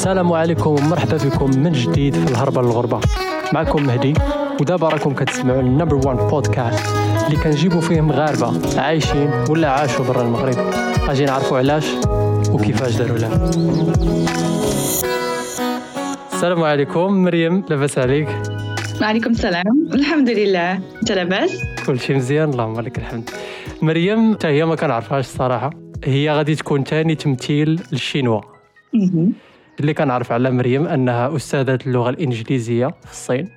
السلام عليكم ومرحبا بكم من جديد في الهربة للغربة. معكم مهدي ودابا راكم كتسمعوا ال number 1 بودكاست اللي كنجيبوا فيه مغاربة عايشين ولا عاشوا برا المغرب. أجي نعرفوا علاش وكيفاش داروا له السلام عليكم مريم لاباس عليك؟ وعليكم السلام. الحمد لله. أنت لاباس؟ كل شيء مزيان اللهم لك الحمد. مريم حتى هي ما كنعرفهاش الصراحه هي غادي تكون ثاني تمثيل للشينوا. اللي كنعرف على مريم أنها أستاذة اللغة الإنجليزية في الصين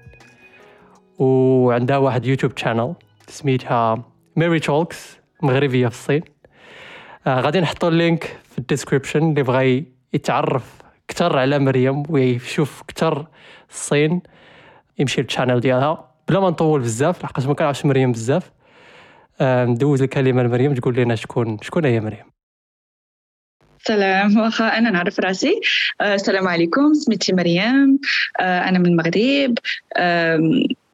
وعندها واحد YouTube channel سميتها Mary Talks مغربية في الصين. آه غادي نحطوا ال link في ال description اللي بغى يتعرف أكثر على مريم ويشوف أكثر الصين يمشي لل channel ديالها. بلا ما نطول بزاف لحقاش ما كنعرفش مريم بزاف. آه ندوز الكلمة لمريم تقول لنا شكون شكون هي مريم. سلام واخا أنا نعرف راسي. آه، السلام عليكم. سميتي مريم. آه، أنا من المغرب.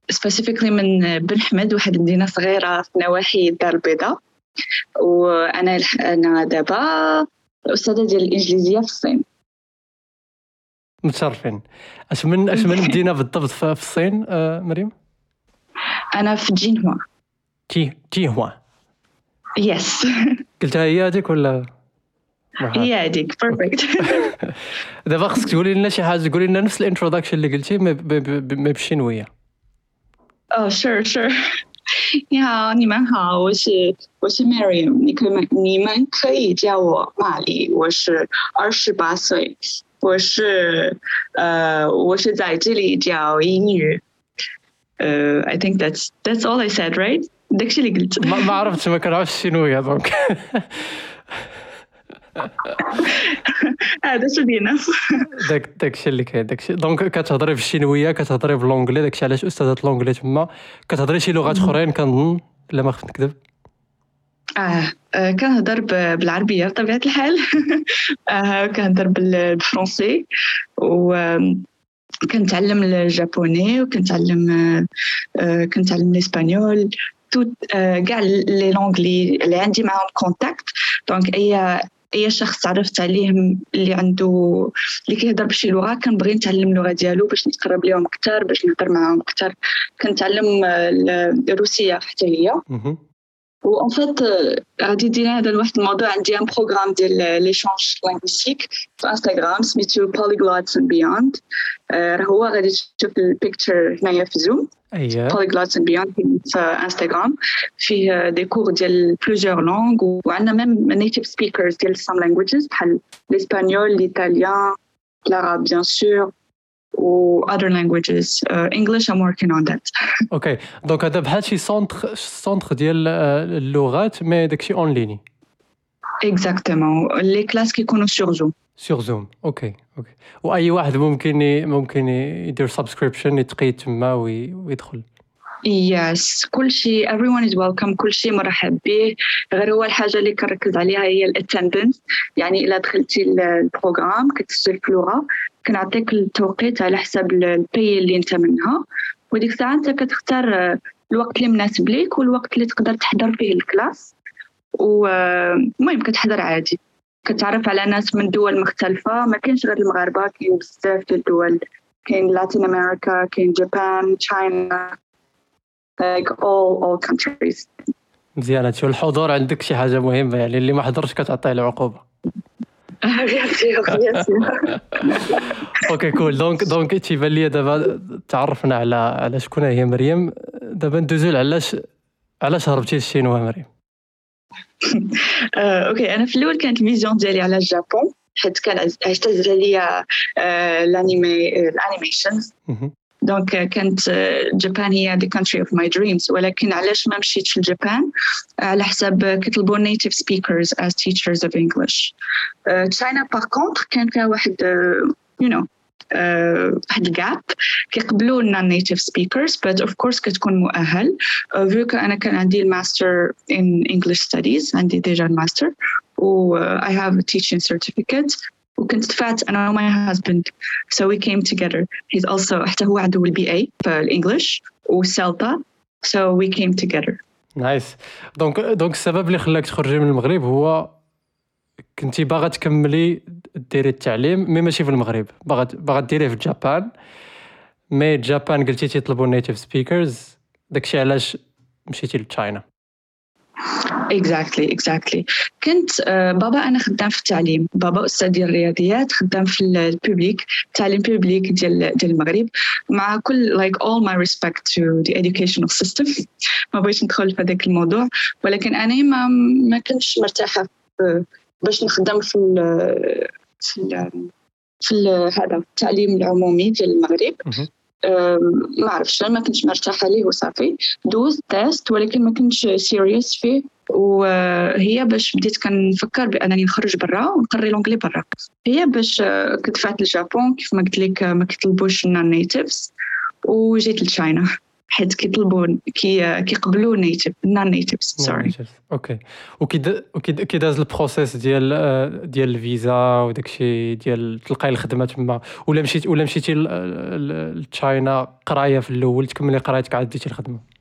سبيسيفيكلي من بن حمد واحد المدينة صغيرة في نواحي الدار البيضاء. وأنا أنا دابا أستاذة ديال الإنجليزية في الصين. متشرفين. أش من أش من مدينة بالضبط في الصين مريم؟ أنا في جينهوا. تي تي هو يس قلتها هي هذيك ولا. هي هذيك بيرفكت دابا خصك تقولي لنا شي حاجه تقولي لنا نفس الانتروداكشن اللي قلتي ما ب- ب- ب- ما بالشينويه Oh, sure, sure. 你好，你们好，我是我是 Mariam，你可以们你们可以叫我玛丽，我是二十八岁，我是呃我是在这里教英语。呃、I think that's that's all I said, right? داكشي اللي قلت. ما ما عرفتش ما كنعرفش الشينويه دونك That should be enough. داك داكشي اللي كاين داكشي donc كتهضري في الشينوية كتهضري ب l'anglais داكشي علاش أستاذة l'anglais تما؟ كتهضري شي لغات أخرين كنظن؟ لا ما خفت نكذب. آه آه، كنهضر ب- بالعربية بطبيعة الحال. آه كنهضر بال- بالفرنسي و كنتعلم الجابوني وكنتعلم آه، آه، كنتعلم l'espagnol. toutes آه، كاع les langues اللي عندي معاهم contact donc اي أي شخص تعرفت عليه اللي عنده اللي كيهضر بشي لغة كنبغي نتعلم اللغة ديالو باش نتقرب ليهم أكثر باش نهضر معاهم أكثر كنتعلم آه، ال- الروسية حتى هي. و en fait غادي يدينا هذا لواحد الموضوع. عندي un programme ديال l'échange linguistique في انستغرام سميتو Polyglots and Beyond راه هو غادي تشوف ال picture هنايا في Zoom اييه Polyglots and Beyond في انستغرام فيه des cours ديال plusieurs langues وعندنا même native speakers ديال some languages بحال l'espagnol l'italien l'arabe bien sûr و other languages. Uh, English I'm working on that. okay donc هذا بحال شي centre centre ديال آه، اللغات mais داكشي en ligne exactement. Les classes كيكونوا sur Zoom. sur Zoom okay okay وأي واحد ممكن. ممكن يدير subscription يتقيد تما وي... ويدخل yes كل شيء everyone is welcome. كل شيء مرحب به غير هو الحاجة اللي كنركز عليها هي ال attendance يعني إلا دخلتي ال- ال programme كتسجل في لغة كنعطيك التوقيت على حسب ال- ال pays اللي انت منها وديك الساعة انت كتختار الوقت اللي مناسب ليك والوقت اللي تقدر تحضر فيه ال class والمهم كتحضر عادي كتعرف على ناس من دول مختلفة. ما كاينش غير المغاربة كاين بزاف ديال الدول. كاين Latin America كاين Japan China like all all countries. مزيان هادشي والحضور عندك شي حاجة مهمة يعني اللي ما حضرش كتعطيه sûr. okay cool donc donc تيبان لي دابا تعرفنا على على شكون هي مريم. دابا ندوزو علاش علاش هربتي للشينوا مريم. okay أنا في الأول كانت ال vision ديالي على ال Japon حيت كان اعتز عليا آه، ال anime ال animations مهم. donc آه، كانت آه، Japan هي the country of my dreams ولكن علاش ما مشيتش ل Japan؟ على حساب آه، كيطلبوا native speakers as teachers of English. China par contre كان فيها واحد you know واحد ال gap كيقبلوا non native speakers but of course كتكون مؤهل. vu أنا كان عندي ال master in English studies عندي déjà الماستر و have a teaching certificate وكنت دفعت أنا و my husband. So we came together. He's also حتى هو عنده ال BA في ال English وسلطة so we came together. nice donc donc السبب اللي خلاك تخرجي من المغرب هو كنتي باغا تكملي ديري التعليم mais ماشي في المغرب باغا باغا ديريه في Japan. mais Japan قلتي تيطلبوا native speakers داكشي علاش مشيتي ل China. exactly exactly كنت uh, بابا أنا خدام في التعليم بابا أستاذ ديال الرياضيات خدام في ال public التعليم public ديال ديال المغرب. مع كل like all my respect to the educational system. ما بغيتش ندخل في هذاك الموضوع. ولكن أنا ما ما كنتش مرتاحة باش نخدم في في في هذا التعليم العمومي ديال المغرب. ما عرفتش ما كنتش مرتاحة ليه وصافي. دوزت test ولكن ما كنتش serious فيه. وهي باش بديت كنفكر بأنني نخرج برا ونقري l'anglais برا. هي باش كنت فات ل Japon كيف ما قلت لك ما كيطلبوش ال non natives. وجيت ل China. حيت كيطلبوا كي كيقبلوا native non natives sorry okay. وكي داز ال process ديال ديال الفيزا وداكشي ديال تلقاي الخدمة تما. ولا مشيت ولا مشيتي ل China قراية في الأول تكملي قرايتك عاد ديتي الخدمة.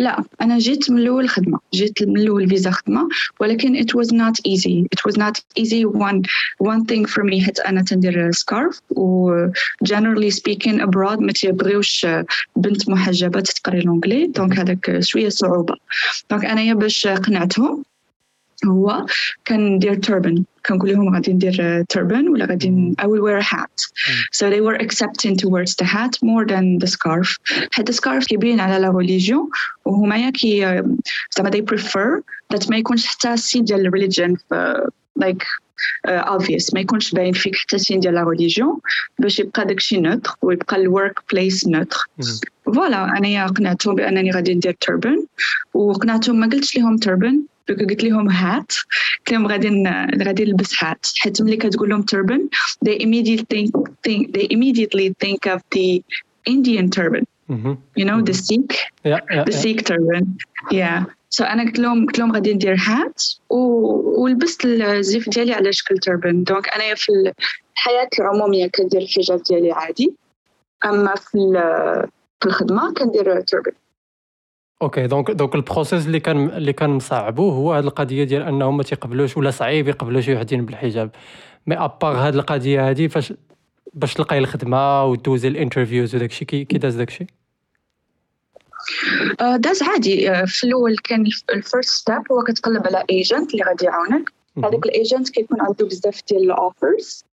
لا أنا جيت من الأول خدمة جيت من الأول فيزا خدمة ولكن it was not easy. It was not easy one one thing for me. حيت أنا تندير scarf و generally speaking abroad ما تيبغيوش بنت محجبة تقري l'anglais donc هذاك شوية صعوبة. donc أنايا باش قنعتهم. هو كندير turban كنقول لهم غادي ندير turban ولا غادي I will wear a hat. So they were accepting towards the hat more than the scarf. حيت ال scarf كيبين على la religion وهما كي زعما they prefer that ما يكونش حتى ال signe ديال religion like uh, obvious. ما يكونش باين فيك حتى signe ديال la religion باش يبقى داكشي neutre ويبقى ال workplace neutre voilà أنايا قنعتهم بأنني غادي ندير turban وقنعتهم ما قلتش لهم turban donc قلت لهم hat قلت لهم غادي غادي نلبس hat. حيت ملي كتقول لهم turban they immediately think, think they immediately think of the Indian turban. you know the Sikh? Yeah, yeah, the Sikh turban. Yeah. so أنا قلت لهم قلت لهم غادي ندير هات و... ولبست الزيف ديالي على شكل turban donc أنا في الحياة العموميه كندير الحجاب ديالي عادي. أما في في الخدمة كندير turban okay donc donc ال process اللي كان اللي كان مصعبو هو هذه القضية ديال انهم ما تيقبلوش ولا صعيب يقبلوا شي وحدين بالحجاب. mais à part هذه القضية هذه فاش باش تلقاي الخدمة ودوزي ال interviews وداك الشيء كي داز داك الشيء داز عادي. في الأول كان ال first step هو كتقلب على agent اللي غادي يعاونك. هذاك ال agent كيكون عنده بزاف ديال ال offers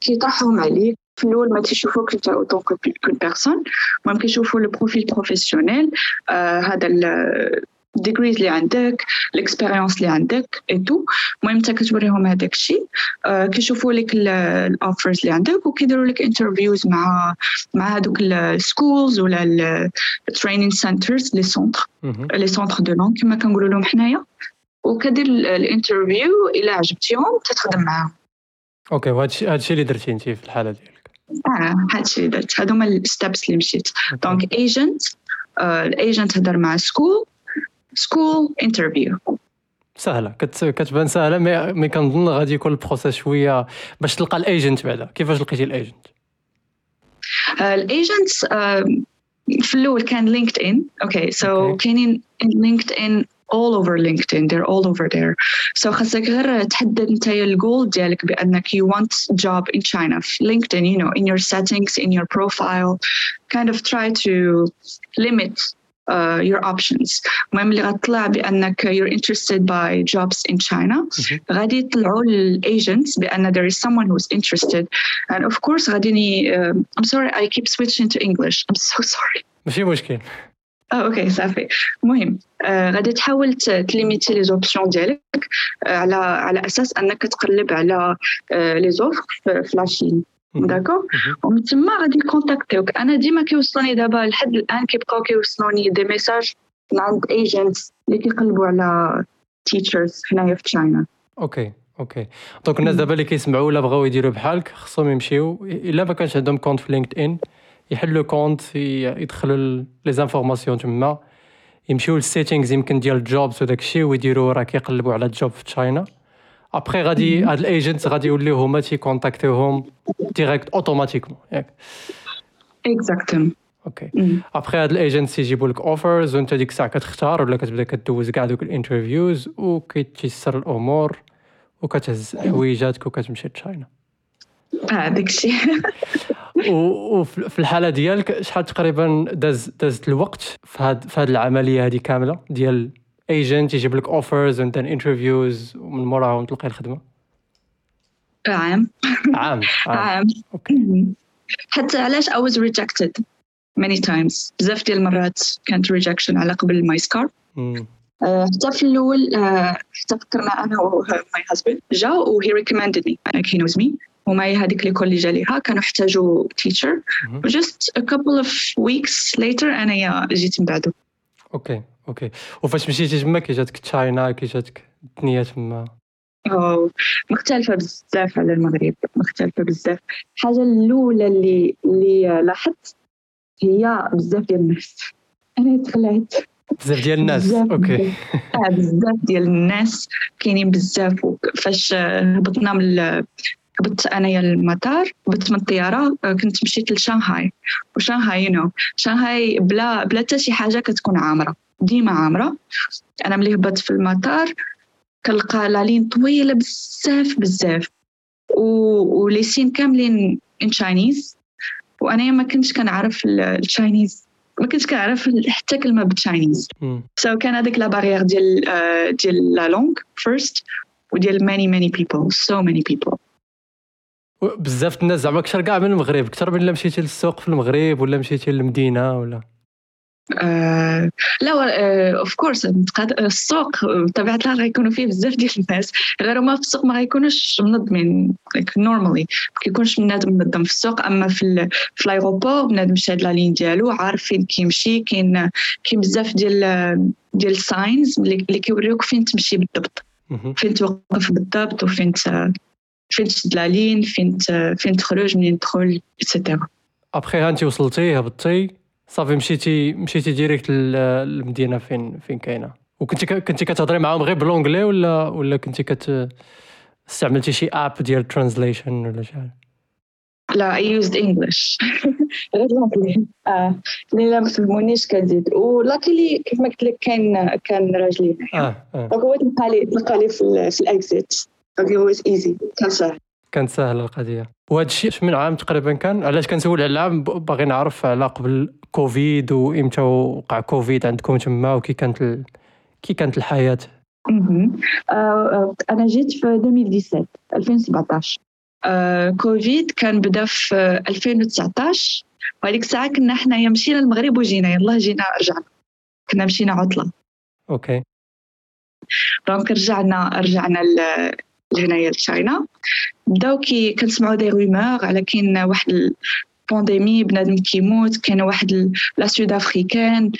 كيطرحهم عليك. في الأول ما تيشوفوك انت en tant que personne المهم كيشوفوا le profil professionnel هذا ال degrees اللي عندك ال expérience اللي عندك et tout المهم انت كتوريهم هذاك الشيء كيشوفوا لك ال offers اللي عندك وكيديروا لك interviews مع مع هذوك ال schools ولا ال training centers les centres les centres de langues كما كنقولوا لهم حنايا وكدير ال interview إلى عجبتيهم تتخدم معاهم okay وهادشي هادشي اللي درتي انت في الحالة ديالك آه هادشي اللي درت هادو هما ال steps اللي مشيت. donc agent ال agent هضر مع school school interview سهلة كت... كتبان سهلة مي, مي كنظن غادي يكون ال process شوية باش تلقى ال agent بعدا. كيفاش لقيتي الايجنت الايجنت في الأول كان LinkedIn okay so كاينين لينكد ان all over LinkedIn they're all over there so خاصك غير تحدد انت الجول ديالك بانك you want job in China في LinkedIn you know in your settings in your profile kind of try to limit uh, your options المهم اللي غتطلع بانك you're interested by jobs in China غادي يطلعوا للاجنتس بان there is someone who's interested and of course غادي uh, I'm sorry I keep switching to English I'm so sorry ماشي مشكل آه أوكي صافي المهم آه غادي تحاول تليميتي لي زوبسيون ديالك آه على على أساس أنك تقلب على آه لي زوفر في لاشين d'accord ومن تما غادي ي contactيوك أنا ديما كيوصلوني دابا لحد الآن كيبقاو كيوصلوني des messages من عند agents اللي كيقلبوا على teachers هنايا في China okay okay donc الناس دابا اللي كيسمعوا ولا بغاو يديروا بحالك خصهم يمشيو. إلا ما كانش عندهم compte في LinkedIn يحلوا كونت يدخلوا les informations تما. يمشيو لل settings يمكن ديال ال jobs وداك الشيء ويديروا راه كيقلبوا على ال job في China ابخي غادي هاد ال agents غادي يوليو هما تي contactيوهم direct automatiquement ياك. exactement okay après هاد ال agents يجيبوا لك offers وانت ديك الساعة كتختار ولا كتبدا كدوز كاع دوك ال interviews وكيتيسر الأمور وكتهز حويجاتك وكتمشي ل China آه داكشي وفي الحالة ديالك شحال تقريبا داز دازت الوقت في هاد في هاد العملية هذه كاملة ديال ايجنت يجيب لك اوفرز اند انترفيوز ومن موراهم تلقاي الخدمة؟ عام. عام. عام. حتى علاش I was rejected many times. بزاف ديال المرات كانت rejection على قبل ماي سكار آه، حتى في الأول آه، حتى فكرنا أنا و ماي هازبند جا و هي recommended me. Like he knows me. وماي هذيك ليكول اللي جا ليها كانوا احتاجوا تيتشر just a couple of weeks later أنا جيت من بعده. okay okay. وفاش مشيتي تما؟ كي جاتك China كي جاتك الدنيا تما. مختلفة بزاف على المغرب مختلفة بزاف. الحاجة الأولى اللي اللي لاحظت هي بزاف ديال الناس. أنا تخلعت. بزاف ديال الناس okay. آه بزاف ديال الناس. كاينين بزاف فاش هبطنا من هبطت انايا المطار هبطت من الطيارة كنت مشيت لشانغهاي. وشانغهاي you know شانغهاي بلا بلا حتى شي حاجة كتكون عامرة ديما عامرة. أنا ملي هبطت في المطار كنلقى la ligne طويلة بزاف بزاف. ولي signes كاملين en Chinese وأنايا ما كنتش كنعرف ال Chinese ما كنتش كنعرف حتى كلمة بال Chinese so كان هذاك la barrière ديال ديال la langue first وديال many many people so many people بزاف الناس زعما أكثر كاع من المغرب أكثر من الا مشيتي للسوق في المغرب ولا مشيتي للمدينة ولا؟ آه لا of uh, course السوق بطبيعة الحال غيكونوا فيه بزاف ديال الناس. غير هما في السوق ما غيكونوش منظمين normalement ما كيكونش بنادم منظم في السوق. أما في في l'aéroport بنادم شاد la ligne ديالو عارف فين كيمشي كاين كاين بزاف ديال ديال ال signs اللي كيوريوك فين تمشي بالضبط. فين توقف بالضبط وفين فين تشد la ligne فين فين تخرج منين تدخل et cetera ابخي انت وصلتي هبطتي صافي مشيتي مشيتي direct للمدينه فين فين كاينة وكنتي كنتي كتهضري معاهم غير ب l'anglais ولا ولا كنتي كت استعملتي شي app ديال translation ولا شي حاجة لا I used English غير l'anglais آه لا ما فهمونيش كتزيد ولاكيلي كيف ما قلت لك كان كان راجلي آه آه donc هو تلقى لي تلقى لي في, في ال exit كان سهل كانت سهلة القضية. وهذا الشيء من عام تقريبا كان علاش كنسول على العام؟ باغي نعرف على قبل كوفيد وإمتى وقع كوفيد عندكم تما وكي كانت ال... كي كانت الحياة؟ آه أنا جيت في 2017 2017 آه كوفيد كان بدأ في 2019 وهذيك الساعة كنا حنايا مشينا المغرب وجينا يلا جينا رجعنا. كنا مشينا عطلة. okay. donc رجعنا رجعنا لهنايا ل China بداو كي كنسمعوا des rumeurs على كاين واحد la pandémie بنادم كيموت كاين واحد la sud-africaine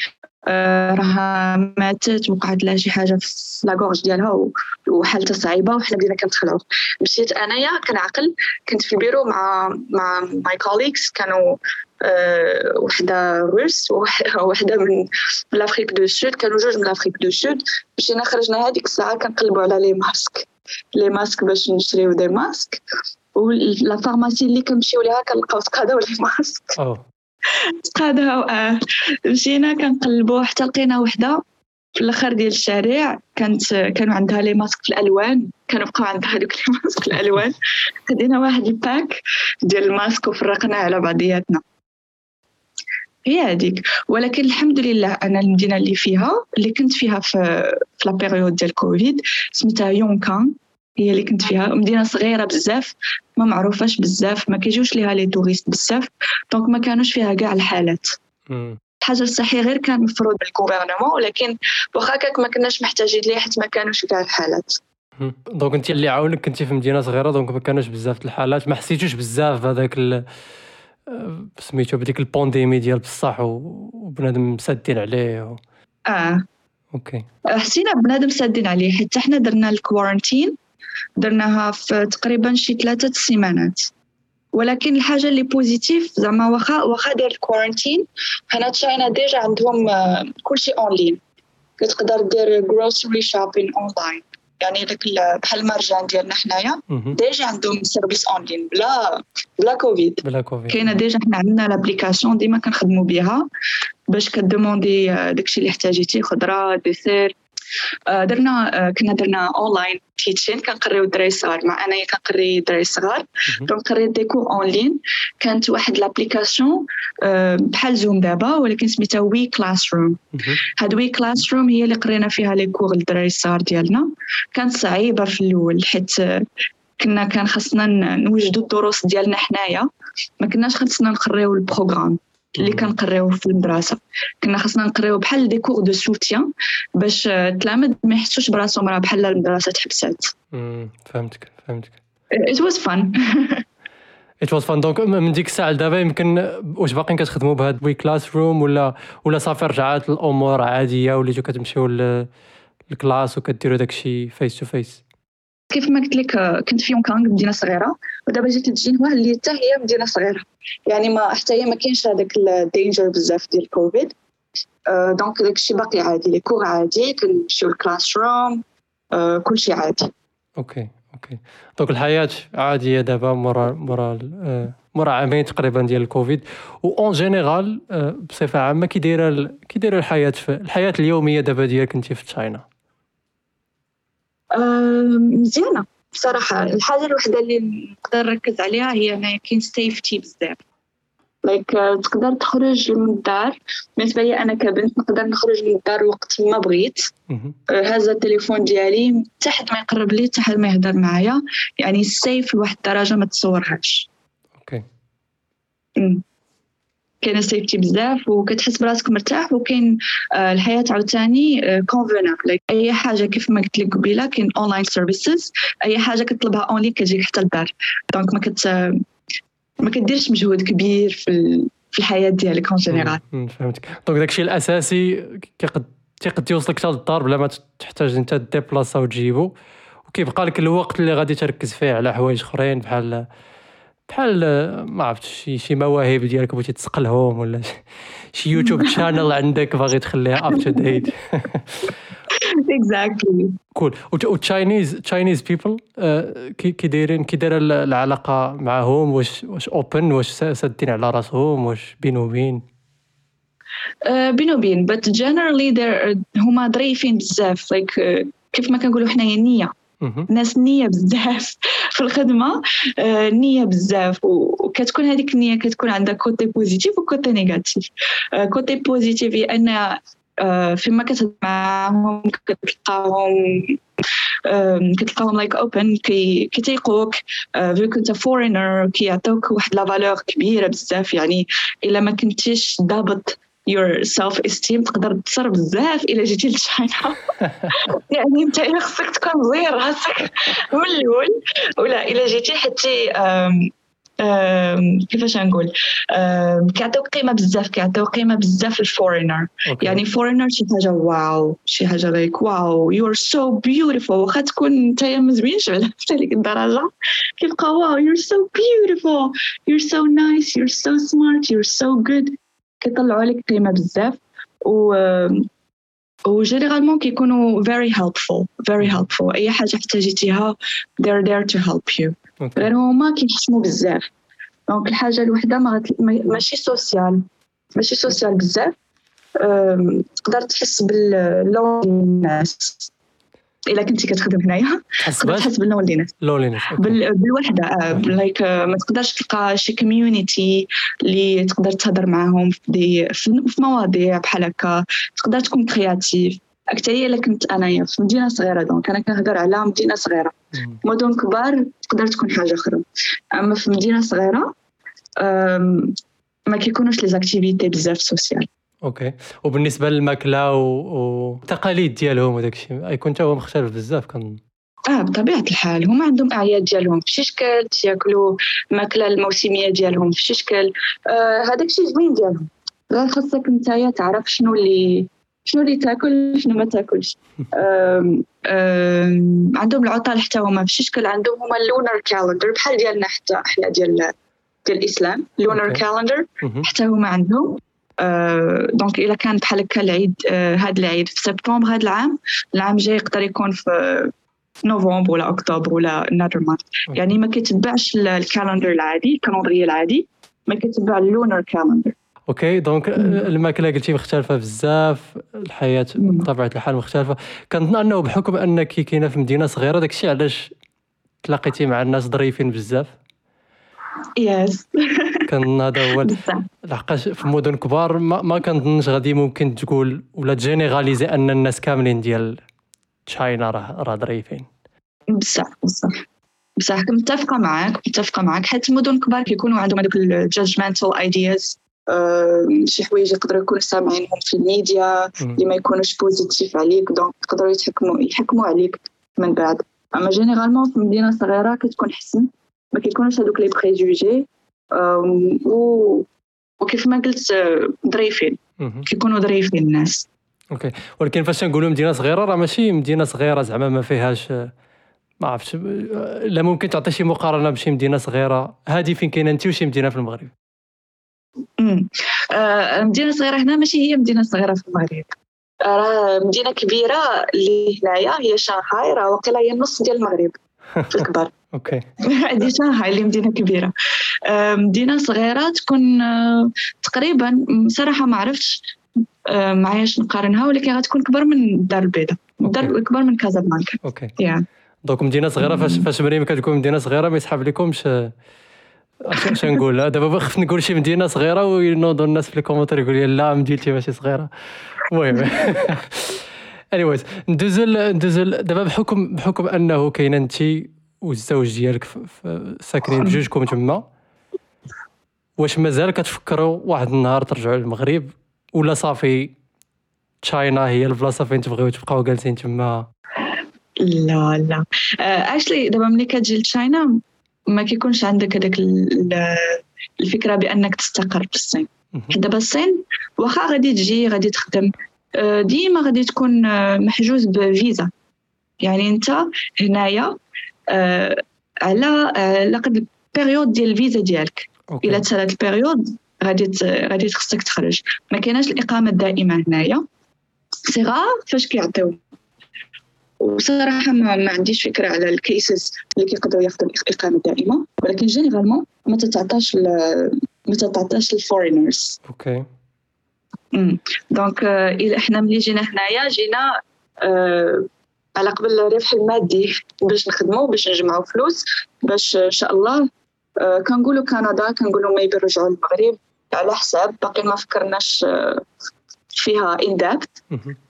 آه راها ماتت وقعت لها شي حاجة في la gorge ديالها وحالتها صعيبة وحنا بدينا كنتخلعوا مشيت أنايا كنعقل كنت في البيرو مع مع my colleagues كانوا أه وحدة روس وحدة من l'Afrique du Sud كانوا جوج من l'Afrique du Sud. مشينا خرجنا هذيك الساعة كنقلبوا على les masques. les masques باش نشريو des masques ولا pharmacie اللي كنمشيو ليها كنلقاو تقاداو les masques. تقاداو آه. مشينا كنقلبو حتى لقينا وحدة في الآخر ديال الشارع كانت كانوا عندها les masques في الألوان كانوا بقاو عندها هذوك les masques الألوان. خدينا واحد ال pack ديال ال masques وفرقناه على بعضياتنا. هي هذيك. ولكن الحمد لله أنا المدينة اللي فيها اللي كنت فيها في في la période ديال كوفيد سميتها يونكان هي اللي كنت فيها. مدينة صغيرة بزاف ما معروفاش بزاف ما كيجوش ليها les touristes بزاف donc ما كانوش فيها كاع الحالات. الحاجة الصحيه غير كان مفروض بال gouvernement ولكن واخا هكاك ما كناش محتاجين ليه حيت ما كانوش كاع الحالات. donc انت اللي عاونك كنتي في مدينة صغيرة donc ما كانوش بزاف الحالات ما حسيتوش بزاف بهذاك سميتو بديك la pandémie ديال بصح وبنادم مسدين عليه و... آه. okay. حسينا بنادم سادين عليه حتى حنا درنا ال quarantaine درناها في تقريبا شي ثلاثة سيمانات. ولكن الحاجة اللي positive زعما واخا واخا دار ال quarantaine هنا China déjà عندهم كلشي اونلاين كتقدر دير grocery shopping online يعني داك بحال المرجان ديالنا حنايا. déjà عندهم service online بلا بلا كوفيد بلا كوفيد كاينة déjà حنا عندنا l'application ديما كنخدموا بها باش كد demander داكشي اللي احتاجيتي خضرة dessert. آه، درنا كنا درنا online teaching كنقريو الدراري الصغار مع انايا كنقري الدراري الصغار donc قريت des cours en ligne كانت واحد l'application بحال زوم دابا ولكن سميتها we classroom هاد we classroom هي اللي قرينا فيها les cours للدراري الصغار ديالنا. كانت صعيبة في الأول حيت كنا كان خاصنا نوجدوا الدروس ديالنا حنايا. ما كناش خاصنا نقريو le programme. اللي كنقريوه في المدرسة كنا خاصنا نقريو بحال des cours de soutien باش التلاميذ ما يحسوش براسهم راه بحال المدرسة تحبسات فهمتك فهمتك. It was fun. It was fun. donc من ديك الساعة لدابا يمكن واش باقيين كتخدموا بهاد we classroom ولا ولا صافي رجعات الأمور عادية وليتو كتمشيو لل classe وكديروا داكشي face to face كيف ما قلت لك كنت في يونغ مدينة صغيرة ودابا جيت لجينوا اللي حتى هي مدينة صغيرة. يعني ما حتى هي ما كاينش هذاك ال danger بزاف ديال كوفيد donc داكشي باقي عادي les cours عادي كنمشيو ال classroom كلشي عادي. okay okay. donc الحياة عادية دابا مورا مورا مورا عامين تقريبا ديال الكوفيد. و en général بصفة عامة كي دايرة كي دايرة الحياة الحياة اليومية دابا ديالك أنت في China؟ مزيانه بصراحة الحاجة الوحده اللي نقدر نركز عليها هي انه كاين safety بزاف. like like, تقدر تخرج من الدار بالنسبة لي أنا كبنت نقدر نخرج من الدار وقت ما بغيت. هذا التليفون ديالي حتى حد ما يقرب لي حتى حد ما يهضر معايا. يعني safe لواحد الدرجة ما تصورهاش. okay. كاينة safety بزاف وكتحس براسك مرتاح وكاين آه، الحياة عاوتاني convenable آه، أي حاجة كيف ما قلت لك قبيلة كاين online services أي حاجة كتطلبها اونلاين كتجيك حتى الدار donc ما كت ما كديرش مجهود كبير في في الحياة ديالك en général فهمتك. donc داكشي الأساسي كيقد تيقد يوصلك حتى للدار بلا ما تحتاج أنت ديبلاصا وتجيبو. وكيبقى لك الوقت اللي غادي تركز فيه على حوايج أخرين بحال بحال ما عرفتش شي شي مواهب ديالك بغيتي تصقلهم ولا شي YouTube channel عندك باغي تخليها up to date exactly cool و Chinese Chinese people كي دايرين كي دايرة العلاقة معاهم واش واش open واش سادين على راسهم واش بين وبين؟ بين وبين but generally هما ظريفين بزاف like كيف ما كنقولوا حنايا النيه ناس نية بزاف في الخدمة آه، نية بزاف. وكتكون هذيك النية كتكون عندها côté positif و côté négatif côté positif هي أن آه، فيما كتهضر معاهم كتلقاهم كتلقاهم like open كيتيقوك فيو كنت foreigner كيعطوك واحد la valeur كبيرة بزاف. يعني إلا ما كنتيش ضابط your self esteem تقدر تضر بزاف الا جيتي ل China يعني أنت خصك تكون مزير راسك من الأول ولا الا جيتي حتى كيفاش نقول؟ كيعطيوك قيمة بزاف كيعطيو قيمة بزاف لل foreigner يعني foreigner شي حاجة wow شي حاجة like wow you are so beautiful واخا تكون أنت ما زوينش على ديك الدرجة. كيبقى wow you are so beautiful you are so nice you are so smart you are so good كيطلعوا لك قيمة بزاف و و généralement كيكونوا very helpful very helpful. أي حاجة احتاجيتيها they're there to help you. غير هما كيحشموا بزاف. donc الحاجة الوحدة ماشي social ماشي social بزاف. تقدر تحس بال loneliness الناس. إلا كنتي كتخدم هنايا. تقدر تحس بال loneliness loneliness بالوحدة like ما تقدرش تلقى شي community اللي تقدر تهضر معاهم في, في مواضيع بحال هكا. تقدر تكون créative اكثريه إلا كنت أنايا في مدينة صغيرة donc أنا كنهضر على مدينة صغيرة. مدن كبار تقدر تكون حاجة أخرى. أما في مدينة صغيرة ما كيكونوش les activités بزاف social okay. وبالنسبة للماكلة والتقاليد. ديالهم وداك الشيء يكون حتى هو مختلف بزاف كنظن آه بطبيعة الحال. هما عندهم أعياد ديالهم. في شي شكل تياكلوا الماكله الموسمية ديالهم في شي شكل آه هذاك الشيء زوين ديالهم. غير خاصك نتايا تعرف شنو اللي شنو اللي تاكل شنو ما تاكلش. آم آم عندهم العطل حتى هما. في شي شكل عندهم هما ال lunar calendar بحال ديالنا حتى إحنا ديال ديال الإسلام lunar calendar حتى هما عندهم. donc الا كان بحال هكا العيد هذا العيد في سبتمبر هذا العام العام الجاي يقدر يكون في نوفمبر ولا اكتوبر ولا another month يعني ما كيتبعش ال calendar العادي ال calendrier العادي ما كيتبع ال lunar calendar okay donc الماكله قلتي مختلفه بزاف الحياة بطبيعه الحال مختلفه كنظن انه بحكم انك كاينة في مدينه صغيره داكشي علاش تلاقيتي مع الناس ظريفين بزاف yes كان هذا هو لحقاش في مدن كبار ما, ما كنظنش غادي ممكن تقول ولا ت généraliser أن الناس كاملين ديال China راه راه ظريفين. بصح بصح. بصح متفقة معاك متفقة معاك. حيت المدن كبار كيكونوا عندهم هذوك ال judgmental ideas شي حوايج يقدروا يكونوا سامعينهم في الميديا اللي ما يكونوش positive عليك donc يقدروا يتحكموا يحكموا عليك من بعد. أما généralement في مدينة صغيرة كتكون حسن ما كيكونوش هذوك les préjugés وكيف ما قلت ظريفين كيكونوا ظريفين الناس okay ولكن فاش نقولوا مدينه صغيره راه ماشي مدينه صغيره زعما ما فيهاش ما عرفتش لا ممكن تعطي شي مقارنه بشي مدينه صغيره هذه فين كاينة انت وشي مدينه في المغرب آه مدينه صغيره هنا ماشي هي مدينه صغيره في المغرب راه مدينه كبيره اللي هنايا هي شانغهاي راه واقيلا هي النص ديال المغرب في الكبر okay. هذه شانغهاي اللي مدينة كبيرة. مدينة صغيرة تكون تقريبا صراحة ما عرفتش معاياش نقارنها ولكن غتكون كبر من الدار البيضاء. الدار كبر من كازابلانكا okay. Yeah. donc مدينة صغيرة فاش فاش مريم كتكون مدينة صغيرة ما يسحب لكمش اش نقول؟ دابا خفت نقول شي مدينة صغيرة وينوضوا الناس في الـ commentaires يقول لي لا مدينتي ماشي صغيرة. المهم. anyways ندوزو ندوزو دابا بحكم بحكم أنه كاين أنت والزوج ديالك ساكنين بجوجكم تما واش مازال كتفكروا واحد النهار ترجعوا للمغرب؟ ولا صافي China هي البلاصة فين تبغيو تبقاو جالسين تما؟ لا لا. actually دابا ملي كتجي ل China ما كيكونش عندك هذاك الفكرة بأنك تستقر في الصين. دابا الصين واخا غادي تجي غادي تخدم ديما غادي تكون محجوز بفيزا. يعني انت هنايا على على قد ال période ديال الفيزا ديالك. إلا تسالات ال période غادي غادي خصك تخرج. ما كايناش الإقامة الدائمة هنايا. صغار فاش كيعطيو. وصراحة ما, ما عنديش فكرة على ال cases اللي كيقدروا ياخذوا الإقامة الدائمة. ولكن généralement ما تتعطاش ما تتعطاش لل foreigners okay. donc اذا إحنا ملي جينا هنايا جينا آه على قبل الربح المادي باش نخدموا باش نجمعوا فلوس باش إن شاء الله آه كنقولوا كندا كنقولوا ما يرجعوا للمغرب على حساب باقي ما فكرناش آه فيها ان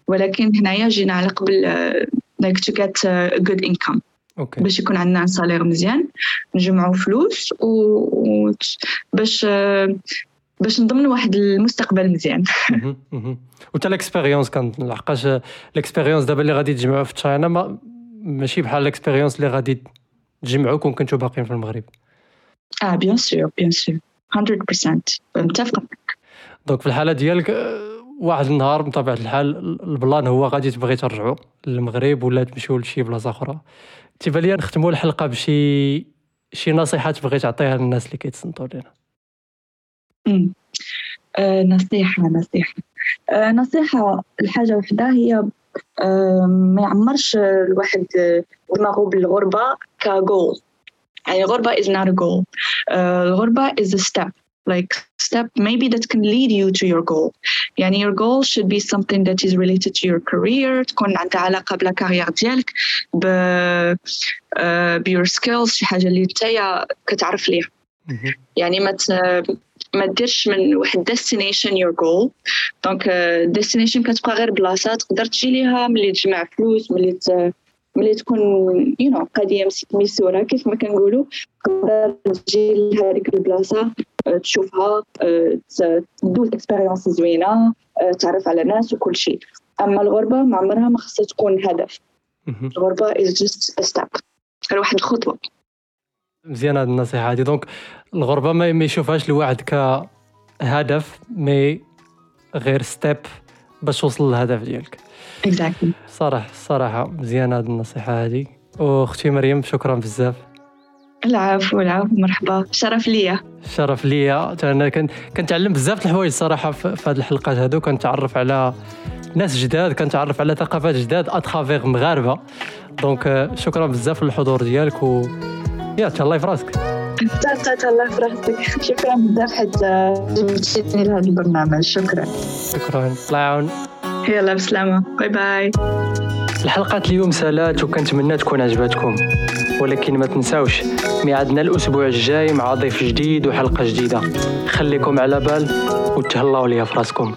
ولكن هنايا جينا على قبل like to get a good income. okay. باش يكون عندنا salaire مزيان نجمعوا فلوس و باش باش نضمن واحد المستقبل مزيان. وتا ال expérience كان لحقاش ال expérience دابا اللي غادي تجمعوا في China ما ماشي بحال ال expérience اللي غادي تجمعوا كون كنتو باقيين في المغرب. آه bien sûr bien sûr 100% متفقة. donc في الحالة ديالك واحد النهار بطبيعة الحال ال plan هو غادي تبغي ترجعوا للمغرب ولا تمشيو لشي بلاصة أخرى. تيبان لي نختموا الحلقة بشي شي نصيحة تبغي تعطيها للناس اللي كيتصنتوا لنا أه نصيحة نصيحة. أه نصيحة الحاجة وحدة هي أه ما يعمرش الواحد دماغه بالغربة كجول يعني الغربة is not a goal. الغربة is a step. Like step maybe that can lead you to your goal. يعني your goal should be something that is related to your career تكون عندها علاقة بال career ديالك ب uh, your skills شي حاجة اللي نتايا كتعرف ليها. يعني ما ما ديرش من واحد destination your goal. donc destination كتبقى غير بلاصة تقدر تجي ليها ملي تجمع فلوس ملي ملي تكون you know قضية ميسورة كيف ما كنقولوا. تقدر تجي لهذيك البلاصة تشوفها تدوز expérience زوينة تعرف على ناس وكل شيء. أما الغربة ما عمرها ما خصها تكون هدف. الغربة is just step غير واحد الخطوة. مزيانه هذه النصيحة هذه donc الغربة ما يشوفهاش الواحد كهدف mais غير step باش توصل للهدف ديالك. Exactly. صراحة صراحة مزيانة هذه النصيحة هذه وأختي مريم شكرا بزاف. العفو العفو مرحبا. شرف ليا. شرف ليا. أنا كنتعلم بزاف الحوايج صراحة في هذه الحلقات هذو كنتعرف على ناس جداد كنتعرف على ثقافات جداد à travers مغاربة. donc شكرا بزاف للحضور ديالك و يا تهلاي في راسك. انت الله في راسك شكرا. بزاف حتى جبتيني لهذا البرنامج. شكرا. شكرا. الله يعاون يلا بسلامة. bye bye الحلقة اليوم سالات وكنتمنى تكون عجبتكم. ولكن ما تنساوش ميعادنا الأسبوع الجاي مع ضيف جديد وحلقة جديدة. خليكم على بال وتهلاو ليا في راسكم